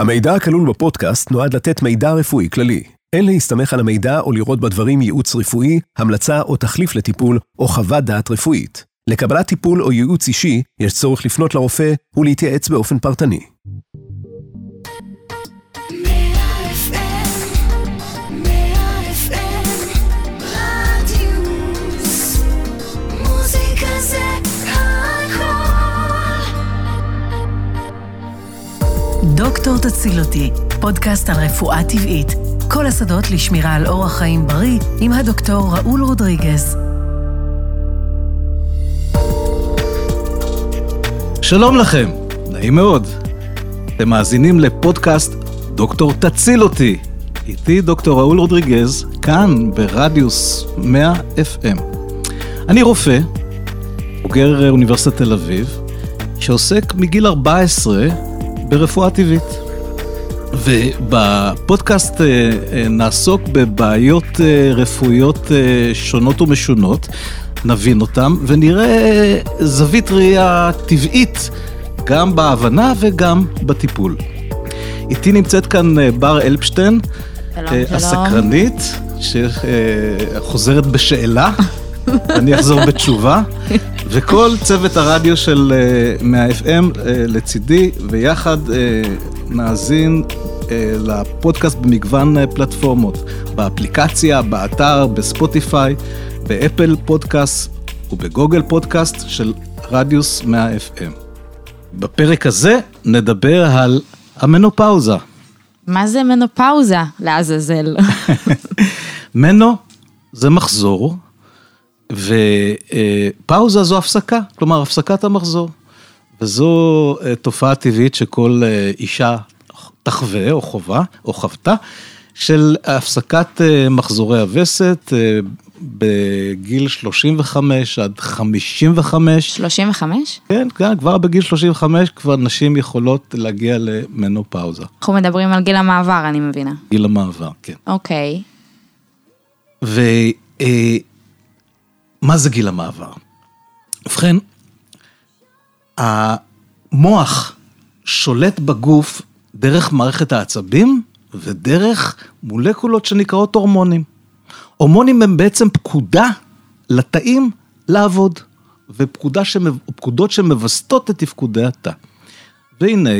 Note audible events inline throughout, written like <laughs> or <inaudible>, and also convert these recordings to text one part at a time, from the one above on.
המידע הכלול בפודקאסט נועד לתת מידע רפואי כללי. אין להסתמך על המידע או לראות בדברים ייעוץ רפואי, המלצה או תחליף לטיפול, או חוות דעת רפואית. לקבלת טיפול או ייעוץ אישי, יש צורך לפנות לרופא ולהתייעץ באופן פרטני. דוקטור תציל אותי, פודקאסט על רפואה טבעית. כל השדות לשמירה על אורח חיים בריא עם הדוקטור ראול רודריגז. שלום לכם, נעים מאוד. אתם מאזינים לפודקאסט דוקטור תציל אותי. איתי דוקטור ראול רודריגז, כאן ברדיוס 100 FM. אני רופא, בוגר אוניברסיטת תל אביב, שעוסק מגיל 14 ברפואה טבעית. ובפודקאסט אה, אה, נעסוק בבעיות אה, רפואיות שונות ומשונות, נבין אותן ונראה זווית ראייה טבעית גם בהבנה וגם בטיפול. איתי נמצאת כאן בר אלפשטיין, שלום, הסקרנית, שחוזרת בשאלה, <laughs> אני אחזור בתשובה, וכל צוות הרדיו של 100 FM לצידי, ויחד נאזין לפודקאסט במגוון פלטפורמות, באפליקציה, באתר, בספוטיפיי, באפל פודקאסט ובגוגל פודקאסט של רדיוס 100 FM. בפרק הזה נדבר על המנופאוזה. מה זה מנופאוזה, לעזאזל? <laughs> מנו זה מחזור, ופאוזה זו הפסקה, כלומר הפסקת המחזור. וזו תופעה טבעית שכל אישה תחווה או חובה או חוותה, של הפסקת מחזורי הווסת בגיל 35 עד 55. 35? כן, כן, כבר בגיל 35 כבר נשים יכולות להגיע למנופאוזה. אנחנו מדברים על גיל המעבר, אני מבינה. גיל המעבר, כן. אוקיי. ומה זה גיל המעבר? ובכן, המוח שולט בגוף דרך מערכת העצבים ודרך מולקולות שנקראות הורמונים. הורמונים הם בעצם פקודה לתאים לעבוד, ופקודות שמווסתות את תפקודי התא. והנה,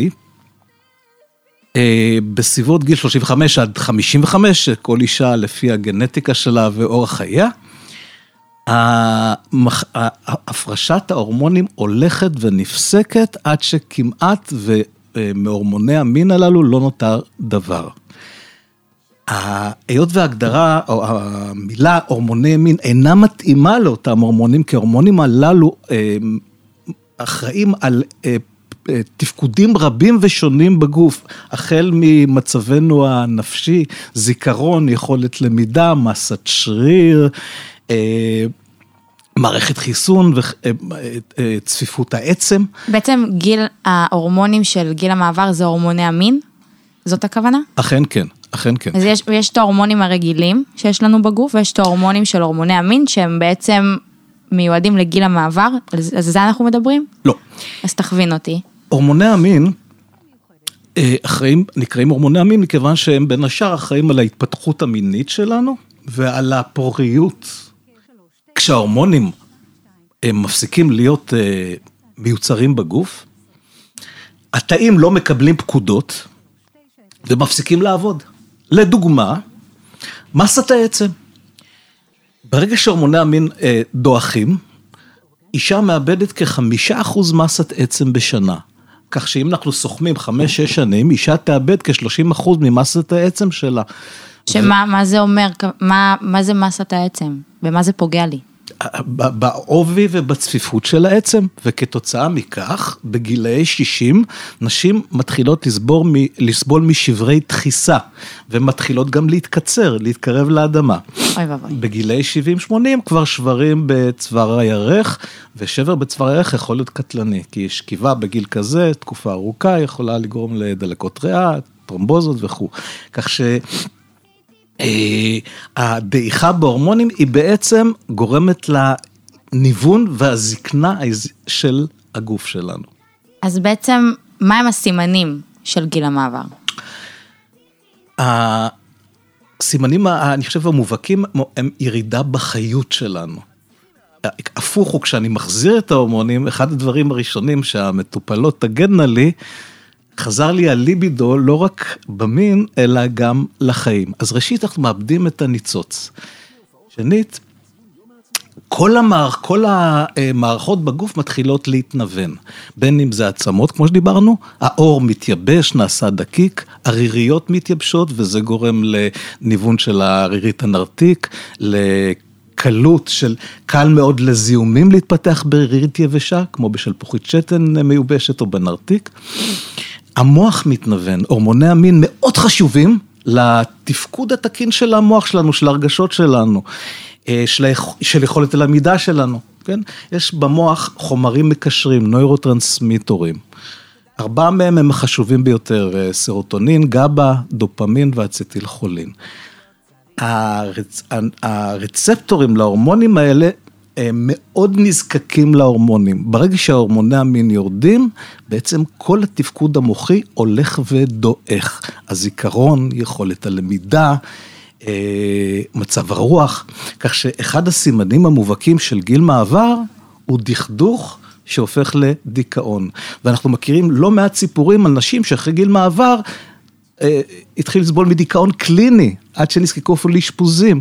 אה, בסביבות גיל 35 עד 55, כל אישה לפי הגנטיקה שלה ואורח חייה, הפרשת ההורמונים הולכת ונפסקת עד שכמעט ומהורמוני המין הללו לא נותר דבר. היות וההגדרה או המילה הורמוני מין אינה מתאימה לאותם הורמונים, כי ההורמונים הללו אחראים על תפקודים רבים ושונים בגוף, החל ממצבנו הנפשי, זיכרון, יכולת למידה, מסת שריר, מערכת חיסון וצפיפות העצם. בעצם גיל ההורמונים של גיל המעבר זה הורמוני המין? זאת הכוונה? אכן כן, אכן כן. אז יש, יש את ההורמונים הרגילים שיש לנו בגוף, ויש את ההורמונים של הורמוני המין, שהם בעצם מיועדים לגיל המעבר, אז זה אנחנו מדברים? לא. אז תכווין אותי. הורמוני המין אחראים, נקראים הורמוני המין מכיוון שהם בין השאר אחראים על ההתפתחות המינית שלנו ועל הפוריות. כשההורמונים הם מפסיקים להיות מיוצרים בגוף, התאים לא מקבלים פקודות ומפסיקים לעבוד. לדוגמה, מסת העצם. ברגע שהורמוני המין דועכים, אישה מאבדת כחמישה אחוז מסת עצם בשנה. כך שאם אנחנו סוכמים חמש-שש שנים, אישה תאבד כ-30 אחוז ממסת העצם שלה. שמה מה זה אומר, מה, מה זה מסת העצם? במה זה פוגע לי? בעובי ובצפיפות של העצם, וכתוצאה מכך, בגילאי 60, נשים מתחילות לסבור, לסבול משברי דחיסה, ומתחילות גם להתקצר, להתקרב לאדמה. אוי ואבוי. בגילאי 70-80 כבר שברים בצוואר הירך, ושבר בצוואר הירך יכול להיות קטלני, כי שכיבה בגיל כזה, תקופה ארוכה, יכולה לגרום לדלקות ריאה, טרומבוזות וכו'. כך ש... הדעיכה בהורמונים היא בעצם גורמת לניוון והזקנה של הגוף שלנו. אז בעצם, מה הם הסימנים של גיל המעבר? הסימנים, אני חושב, המובהקים הם ירידה בחיות שלנו. הפוך הוא, כשאני מחזיר את ההורמונים, אחד הדברים הראשונים שהמטופלות תגדנה לי, חזר לי הליבידו לא רק במין, אלא גם לחיים. אז ראשית, אנחנו מאבדים את הניצוץ. שנית, כל, המערכ, כל המערכות בגוף מתחילות להתנוון, בין אם זה עצמות, כמו שדיברנו, העור מתייבש, נעשה דקיק, הריריות מתייבשות, וזה גורם לניוון של הרירית הנרתיק, לקלות של, קל מאוד לזיהומים להתפתח ברירית יבשה, כמו בשלפוחית שתן מיובשת או בנרתיק. המוח מתנוון, הורמוני המין מאוד חשובים לתפקוד התקין של המוח שלנו, של הרגשות שלנו. אה, של, של יכולת הלמידה שלנו, כן? יש במוח חומרים מקשרים, נוירוטרנסמיטורים. ארבעה מהם הם החשובים ביותר, אה, סרוטונין, גבה, דופמין ואצטיל חולין. הרצ... הרצפטורים להורמונים האלה הם מאוד נזקקים להורמונים. ברגע שההורמוני המין יורדים, בעצם כל התפקוד המוחי הולך ודועך. הזיכרון, יכולת הלמידה, אה, מצב הרוח, כך שאחד הסימנים המובהקים של גיל מעבר הוא דכדוך שהופך לדיכאון. ואנחנו מכירים לא מעט סיפורים על נשים שאחרי גיל מעבר אה, התחיל לסבול מדיכאון קליני, עד שנזקקו אפילו לאשפוזים.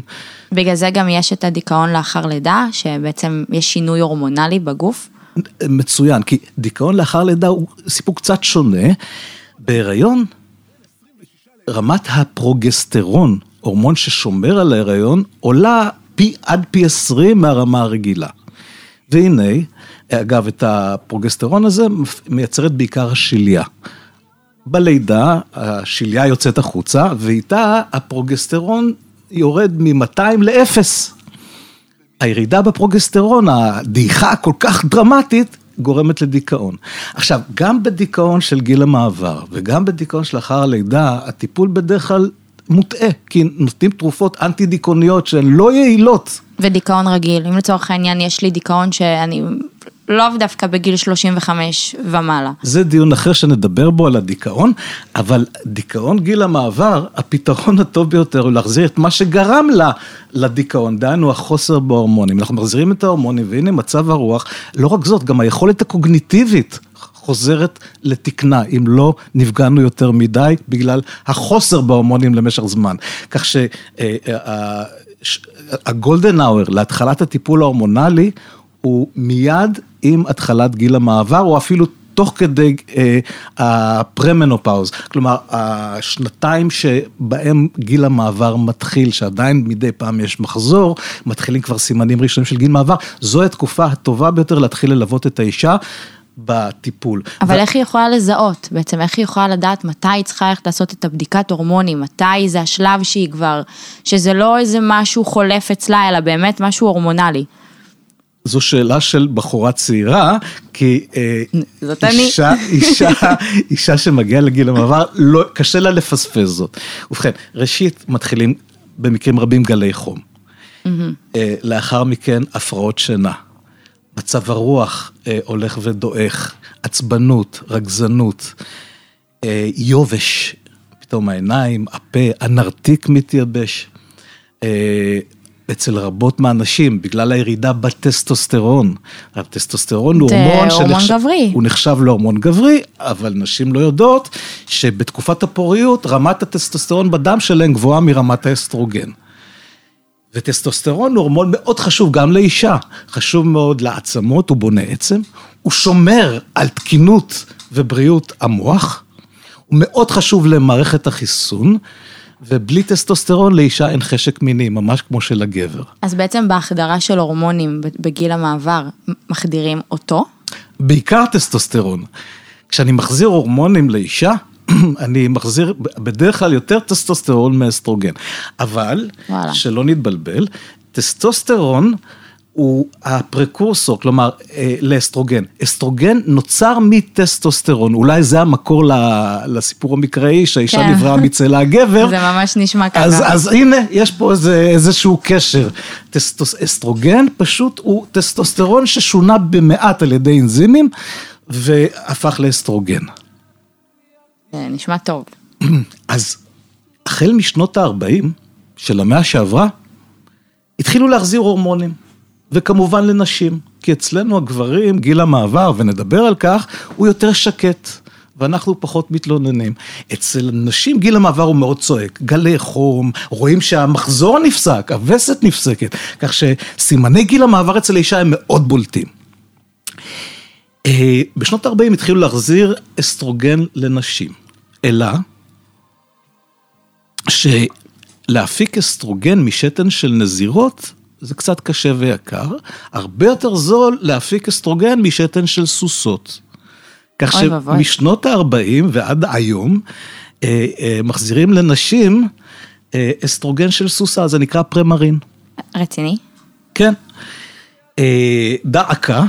בגלל זה גם יש את הדיכאון לאחר לידה, שבעצם יש שינוי הורמונלי בגוף. מצוין, כי דיכאון לאחר לידה הוא סיפור קצת שונה. בהיריון, רמת הפרוגסטרון הורמון ששומר על ההיריון, עולה פי עד פי עשרים מהרמה הרגילה. והנה, אגב, את הפרוגסטרון הזה מייצרת בעיקר השליה. בלידה, השליה יוצאת החוצה, ואיתה הפרוגסטרון יורד מ-200 ל-0. הירידה בפרוגסטרון, הדעיכה הכל כך דרמטית, גורמת לדיכאון. עכשיו, גם בדיכאון של גיל המעבר וגם בדיכאון שלאחר הלידה, הטיפול בדרך כלל מוטעה, כי נותנים תרופות אנטי דיכאוניות שהן לא יעילות. ודיכאון רגיל, אם לצורך העניין יש לי דיכאון שאני לאו דווקא בגיל 35 ומעלה. זה דיון אחר שנדבר בו על הדיכאון, אבל דיכאון גיל המעבר, הפתרון הטוב ביותר הוא להחזיר את מה שגרם לה לדיכאון, דהיינו החוסר בהורמונים. אנחנו מחזירים את ההורמונים והנה מצב הרוח, לא רק זאת, גם היכולת הקוגניטיבית חוזרת לתקנה, אם לא נפגענו יותר מדי בגלל החוסר בהורמונים למשך זמן. כך שהגולדן אה, האואר להתחלת הטיפול ההורמונלי הוא מיד עם התחלת גיל המעבר, או אפילו תוך כדי אה, הפרמנופאוז, כלומר השנתיים שבהם גיל המעבר מתחיל, שעדיין מדי פעם יש מחזור, מתחילים כבר סימנים ראשונים של גיל מעבר, זו התקופה הטובה ביותר להתחיל ללוות את האישה. בטיפול. אבל ו... איך היא יכולה לזהות? בעצם איך היא יכולה לדעת מתי היא צריכה ללכת לעשות את הבדיקת הורמונים? מתי זה השלב שהיא כבר, שזה לא איזה משהו חולף אצלה, אלא באמת משהו הורמונלי. זו שאלה של בחורה צעירה, כי אה, זאת אישה, אני. אישה, <laughs> אישה שמגיעה לגיל המעבר, לא, קשה לה לפספס זאת. ובכן, ראשית מתחילים במקרים רבים גלי חום. Mm-hmm. לאחר מכן הפרעות שינה. מצב הרוח אה, הולך ודועך, עצבנות, רגזנות, אה, יובש, פתאום העיניים, הפה, הנרתיק מתייבש. אה, אצל רבות מהנשים, בגלל הירידה בטסטוסטרון. הטסטוסטרון הוא הורמון שנחשב, גברי. הוא נחשב להורמון גברי, אבל נשים לא יודעות שבתקופת הפוריות רמת הטסטוסטרון בדם שלהן גבוהה מרמת האסטרוגן. וטסטוסטרון הוא הורמון מאוד חשוב גם לאישה, חשוב מאוד לעצמות, הוא בונה עצם, הוא שומר על תקינות ובריאות המוח, הוא מאוד חשוב למערכת החיסון, ובלי טסטוסטרון לאישה אין חשק מיני, ממש כמו של הגבר. אז בעצם בהחדרה של הורמונים בגיל המעבר, מחדירים אותו? בעיקר טסטוסטרון. כשאני מחזיר הורמונים לאישה, <clears throat> אני מחזיר בדרך כלל יותר טסטוסטרון מאסטרוגן. אבל, וואלה. שלא נתבלבל, טסטוסטרון הוא ה precursor, כלומר, אה, לאסטרוגן. אסטרוגן נוצר מטסטוסטרון, אולי זה המקור לסיפור המקראי, שהאישה כן. נבראה מצלע הגבר. <laughs> זה ממש נשמע ככה. אז, אז הנה, יש פה איזה, איזשהו קשר. טסטוס, אסטרוגן פשוט הוא טסטוסטרון ששונה במעט על ידי אנזימים, והפך לאסטרוגן. נשמע טוב. אז החל משנות ה-40 של המאה שעברה, התחילו להחזיר הורמונים, וכמובן לנשים, כי אצלנו הגברים, גיל המעבר, ונדבר על כך, הוא יותר שקט. ואנחנו פחות מתלוננים. אצל נשים גיל המעבר הוא מאוד צועק, גלי חום, רואים שהמחזור נפסק, הווסת נפסקת, כך שסימני גיל המעבר אצל האישה הם מאוד בולטים. אה, בשנות ה-40 התחילו להחזיר אסטרוגן לנשים, אלא שלהפיק אסטרוגן משתן של נזירות זה קצת קשה ויקר, הרבה יותר זול להפיק אסטרוגן משתן של סוסות. כך שמשנות ה-40 ועד היום אה, אה, מחזירים לנשים אה, אסטרוגן של סוסה, זה נקרא פרמרין. רציני? כן. דא עקא,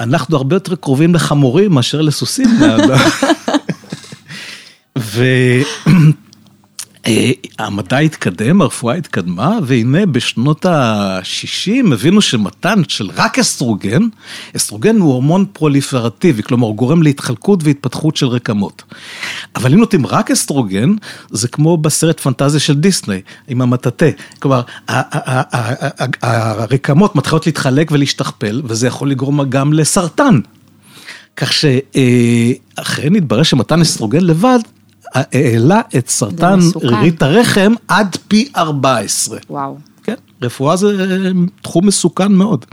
אנחנו הרבה יותר קרובים לחמורים מאשר לסוסים. <laughs> אה, המדע התקדם, הרפואה התקדמה, והנה בשנות ה-60 הבינו שמתן של רק אסטרוגן, אסטרוגן הוא הורמון פרוליפרטיבי, כלומר הוא גורם להתחלקות והתפתחות של רקמות. אבל אם נותנים רק אסטרוגן, זה כמו בסרט פנטזיה של דיסני, עם המטאטה. כלומר, הרקמות מתחילות להתחלק ולהשתכפל, וזה יכול לגרום גם לסרטן. כך שאכן התברר שמתן אסטרוגן לבד העלה את סרטן רירית הרחם עד פי 14. וואו. כן, רפואה זה אה, תחום מסוכן מאוד.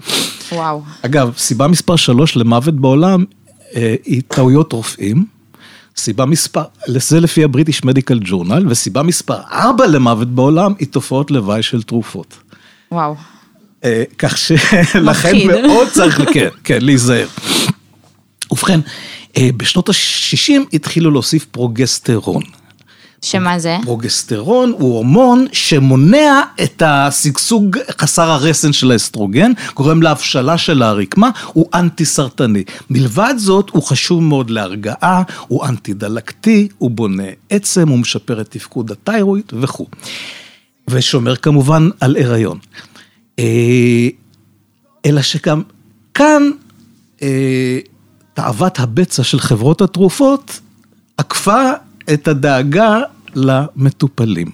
וואו. אגב, סיבה מספר 3 למוות בעולם אה, היא טעויות רופאים. סיבה מספר, זה לפי ה British Medical Journal, וסיבה מספר 4 למוות בעולם היא תופעות לוואי של תרופות. וואו. אה, כך שלכן מאוד צריך, כן, כן, להיזהר. ובכן, אה, בשנות ה-60 התחילו להוסיף פרוגסטרון. שמה זה? פרוגסטרון הוא הורמון שמונע את השגשוג חסר הרסן של האסטרוגן, גורם להבשלה של הרקמה, הוא אנטי סרטני. מלבד זאת, הוא חשוב מאוד להרגעה, הוא אנטי דלקתי, הוא בונה עצם, הוא משפר את תפקוד התיירואיד וכו'. ושומר כמובן על הריון. אה, אלא שגם כאן אה, תאוות הבצע של חברות התרופות עקפה את הדאגה למטופלים.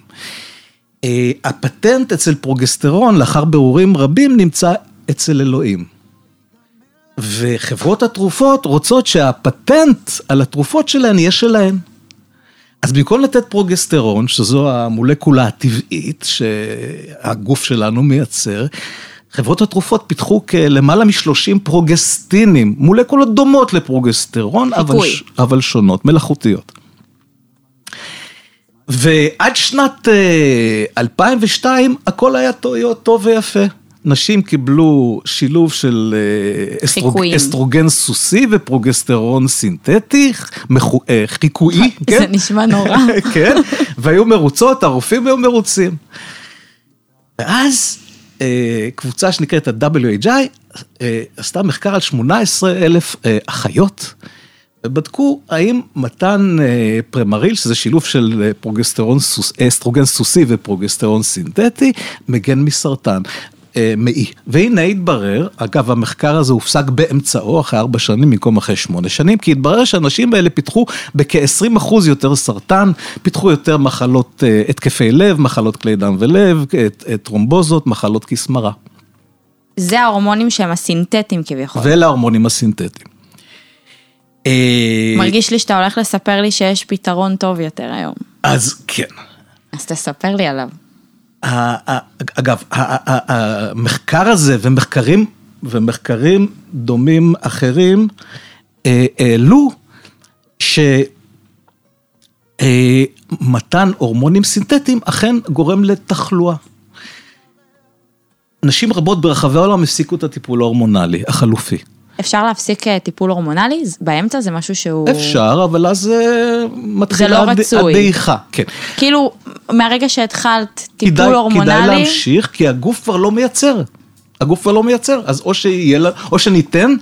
אה, הפטנט אצל פרוגסטרון, לאחר בירורים רבים, נמצא אצל אלוהים. וחברות התרופות רוצות שהפטנט על התרופות שלהן יהיה שלהן. אז במקום לתת פרוגסטרון, שזו המולקולה הטבעית שהגוף שלנו מייצר, חברות התרופות פיתחו כלמעלה משלושים פרוגסטינים, מולקולות דומות לפרוגסטרון, אבל, אבל שונות, מלאכותיות. ועד שנת 2002 אה, הכל היה טוב ויפה. נשים קיבלו שילוב של אה, אסטרוג... אסטרוגן סוסי ופרוגסטרון סינתטי, מחו... אה, חיקואי, <laughs> כן? זה נשמע נורא. <laughs> כן, והיו מרוצות, הרופאים היו מרוצים. ואז קבוצה שנקראת ה-WHI, אה, עשתה מחקר על 18 אלף אה, אחיות, ובדקו האם מתן פרמריל, שזה שילוב של פרוגסטרון, אסטרוגן סוסי ופרוגסטרון סינתטי, מגן מסרטן. אה, מעי. והנה התברר, אגב המחקר הזה הופסק באמצעו אחרי ארבע שנים במקום אחרי שמונה שנים, כי התברר שהאנשים האלה פיתחו בכ-20 אחוז יותר סרטן, פיתחו יותר מחלות, אה, התקפי לב, מחלות כלי דם ולב, טרומבוזות, מחלות כיס מרה. זה ההורמונים שהם הסינתטיים כביכול. ואלה ההורמונים הסינתטיים. אה, מרגיש לי שאתה הולך לספר לי שיש פתרון טוב יותר היום. אז כן. אז תספר לי עליו. אגב, המחקר הזה ומחקרים, ומחקרים דומים אחרים אה, העלו שמתן הורמונים סינתטיים אכן גורם לתחלואה. נשים רבות ברחבי העולם הפסיקו את הטיפול ההורמונלי החלופי. אפשר להפסיק אה, טיפול הורמונלי? באמצע זה משהו שהוא... אפשר, אבל אז אה, מתחילה לא הדעיכה. כן. כאילו, מהרגע שהתחלת טיפול כדאי, הורמונלי... כדאי להמשיך, כי הגוף כבר לא מייצר. הגוף כבר לא מייצר, אז או, שיהיה, או שניתן,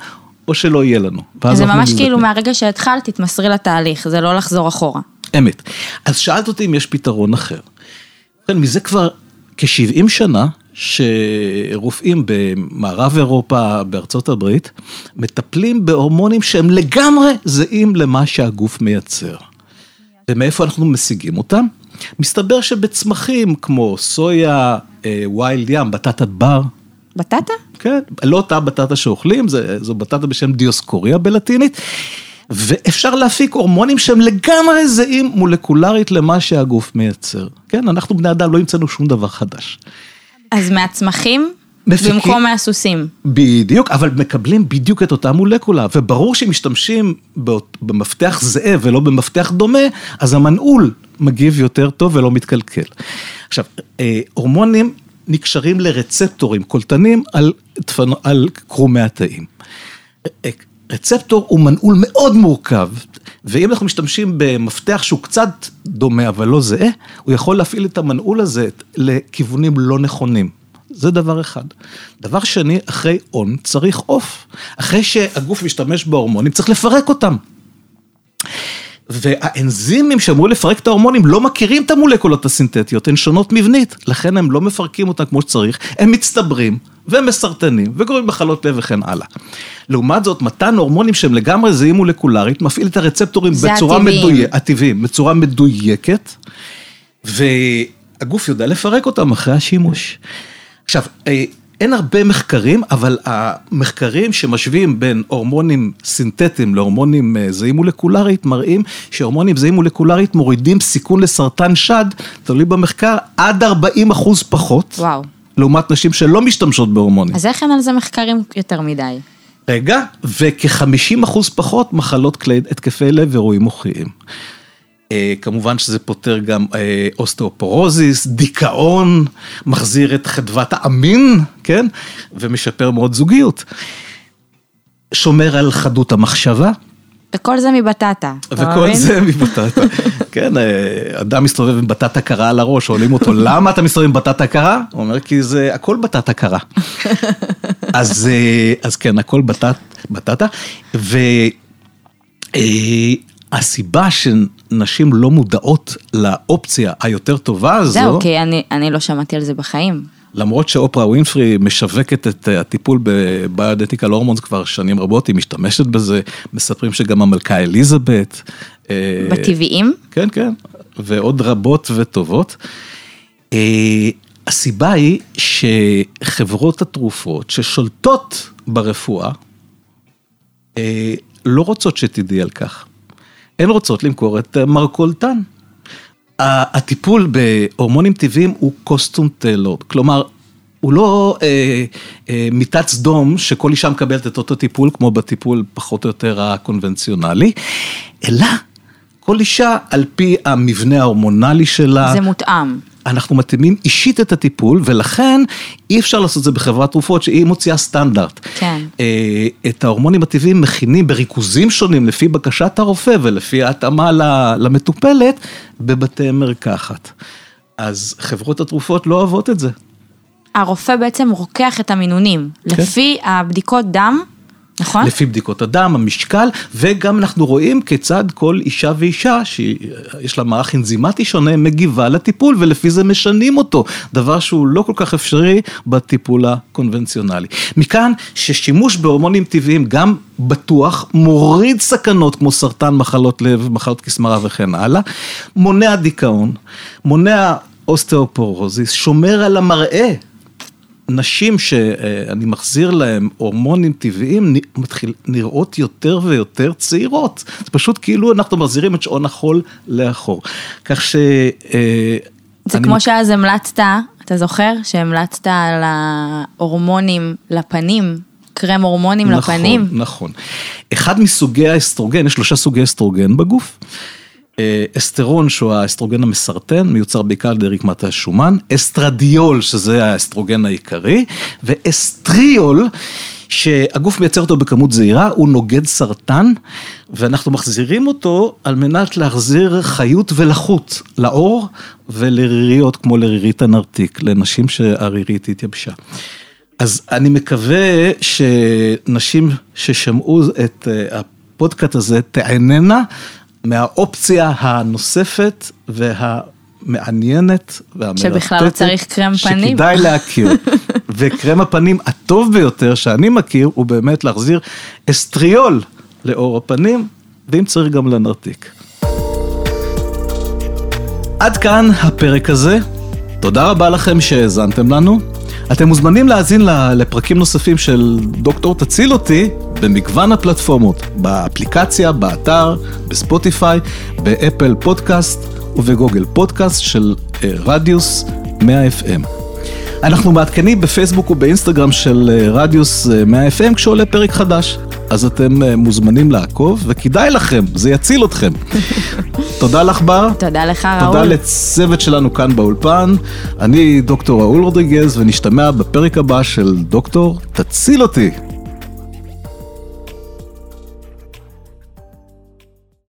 או שלא יהיה לנו. זה ממש כאילו מהרגע שהתחלת, תתמסרי לתהליך, זה לא לחזור אחורה. אמת. אז שאלת אותי אם יש פתרון אחר. כן, מזה כבר כ-70 שנה, שרופאים במערב אירופה, בארצות הברית, מטפלים בהורמונים שהם לגמרי זהים למה שהגוף מייצר. ומאיפה אנחנו משיגים אותם? מסתבר שבצמחים כמו סויה, אה, ויילד ים, בטטת בר, בטטה? כן, לא אותה בטטה שאוכלים, זה, זו בטטה בשם דיוסקוריה בלטינית, ואפשר להפיק הורמונים שהם לגמרי זהים מולקולרית למה שהגוף מייצר. כן, אנחנו בני אדם לא המצאנו שום דבר חדש. אז מהצמחים מפיקים- במקום מהסוסים. בדיוק, אבל מקבלים בדיוק את אותה מולקולה, וברור שאם משתמשים במפתח זהה ולא במפתח דומה, אז המנעול מגיב יותר טוב ולא מתקלקל. עכשיו, אה, הורמונים נקשרים לרצפטורים קולטנים על, דפנו- על קרומי התאים. רצפטור הוא מנעול מאוד מורכב, ואם אנחנו משתמשים במפתח שהוא קצת דומה אבל לא זהה, הוא יכול להפעיל את המנעול הזה לכיוונים לא נכונים. זה דבר אחד. דבר שני, אחרי און צריך עוף. אחרי שהגוף משתמש בהורמונים, צריך לפרק אותם. והאנזימים שאמרו לפרק את ההורמונים לא מכירים את המולקולות הסינתטיות, הן שונות מבנית, לכן הם לא מפרקים אותן כמו שצריך, הם מצטברים ומסרטנים וגורמים מחלות לב וכן הלאה. לעומת זאת, מתן הורמונים שהם לגמרי זהים מולקולרית, מפעיל את הרצפטורים בצורה. מדויקת, הטבעיים, בצורה מדויקת, והגוף יודע לפרק אותם אחרי השימוש. עכשיו, אה, אין הרבה מחקרים, אבל המחקרים שמשווים בין הורמונים סינתטיים להורמונים אה, זהים מולקולרית, מראים שהורמונים זהים מולקולרית מורידים סיכון לסרטן שד, תלוי במחקר, עד 40 אחוז פחות, וואו. לעומת נשים שלא משתמשות בהורמונים. אז איך אין על זה מחקרים יותר מדי? רגע, וכ-50 אחוז פחות מחלות כלי התקפי לב ואירועים מוחיים. אה, כמובן שזה פותר גם אה, אוסטאופורוזיס, דיכאון, מחזיר את חדוות המין, כן? ומשפר מאוד זוגיות. שומר על חדות המחשבה, וכל זה מבטטה. וכל? זה מבטטה. כן, אה, אדם מסתובב עם בטטה קרה על הראש, שואלים אותו, למה אתה מסתובב עם בטטה קרה? הוא אומר, כי זה הכל בטטה קרה. <laughs> אז, אה, אז כן, הכל בטט, בטטה, והסיבה שנשים לא מודעות לאופציה היותר טובה הזו, זהו, כי אני, אני לא שמעתי על זה בחיים. למרות שאופרה ווינפרי משווקת את אה, הטיפול בביודטיקל הורמונס כבר שנים רבות, היא משתמשת בזה, מספרים שגם המלכה אליזבת. אה, בטבעיים? כן, כן, ועוד רבות וטובות. אה, הסיבה היא שחברות התרופות ששולטות ברפואה, אה, לא רוצות שתדעי על כך. הן רוצות למכור את מרכולתן. הטיפול בהורמונים טבעיים הוא קוסטום טיילורד, כלומר, הוא לא אה, אה, מיטת סדום שכל אישה מקבלת את אותו טיפול כמו בטיפול פחות או יותר הקונבנציונלי, אלא כל אישה על פי המבנה ההורמונלי שלה. זה מותאם. אנחנו מתאימים אישית את הטיפול, ולכן אי אפשר לעשות את זה בחברת תרופות שהיא מוציאה סטנדרט. כן. אה, את ההורמונים הטבעיים מכינים בריכוזים שונים לפי בקשת הרופא ולפי ההתאמה למטופלת בבתי מרקחת. אז חברות התרופות לא אוהבות את זה. הרופא בעצם רוקח את המינונים, לפי הבדיקות דם, נכון? לפי בדיקות הדם, המשקל, וגם אנחנו רואים כיצד כל אישה ואישה שיש לה מערך אנזימטי שונה מגיבה לטיפול ולפי זה משנים אותו, דבר שהוא לא כל כך אפשרי בטיפול הקונבנציונלי. מכאן ששימוש בהורמונים טבעיים גם בטוח, מוריד סכנות כמו סרטן, מחלות לב, מחלות כסוכרת וכן הלאה, מונע דיכאון, מונע אוסטאופורוזיס, שומר על המראה. נשים שאני מחזיר להן הורמונים טבעיים מתחיל, נראות יותר ויותר צעירות. זה פשוט כאילו אנחנו מחזירים את שעון החול לאחור. כך ש... אה, זה כמו מק- שאז המלצת, אתה זוכר? שהמלצת על ההורמונים לפנים, קרם הורמונים לפנים. נכון, נכון. אחד מסוגי האסטרוגן, יש שלושה סוגי אסטרוגן בגוף. אה, אסטרון שהוא האסטרוגן המסרטן, מיוצר בעיקר על ידי רקמת השומן, אסטרדיול שזה האסטרוגן העיקרי, ואסטריול שהגוף מייצר אותו בכמות זעירה, הוא נוגד סרטן, ואנחנו מחזירים אותו על מנת להחזיר חיות ולחות לעור ולריריות כמו לרירית הנרתיק, לנשים שהרירית התייבשה. אז אני מקווה שנשים ששמעו את אה, הפודקאסט הזה תעננה מהאופציה הנוספת והמעניינת והמרתקת. שבכלל לא צריך קרם פנים. שכדאי להכיר. <laughs> וקרם הפנים הטוב ביותר שאני מכיר הוא באמת להחזיר אסטריול לעור הפנים, ואם צריך גם לנרתיק. עד כאן הפרק הזה. תודה רבה לכם שהאזנתם לנו. אתם מוזמנים להאזין לפרקים נוספים של דוקטור תציל אותי במגוון הפלטפורמות, באפליקציה, באתר, בספוטיפיי, באפל פודקאסט ובגוגל פודקאסט של אה, רדיוס 100 FM. אנחנו מעדכנים בפייסבוק ובאינסטגרם של אה, רדיוס 100 אה, FM כשעולה פרק חדש. אז אתם מוזמנים לעקוב, וכדאי לכם, זה יציל אתכם. <laughs> תודה לך בר. תודה לך ראול. תודה לצוות שלנו כאן באולפן. אני דוקטור ראול רודריגז, ונשתמע בפרק הבא של דוקטור תציל אותי.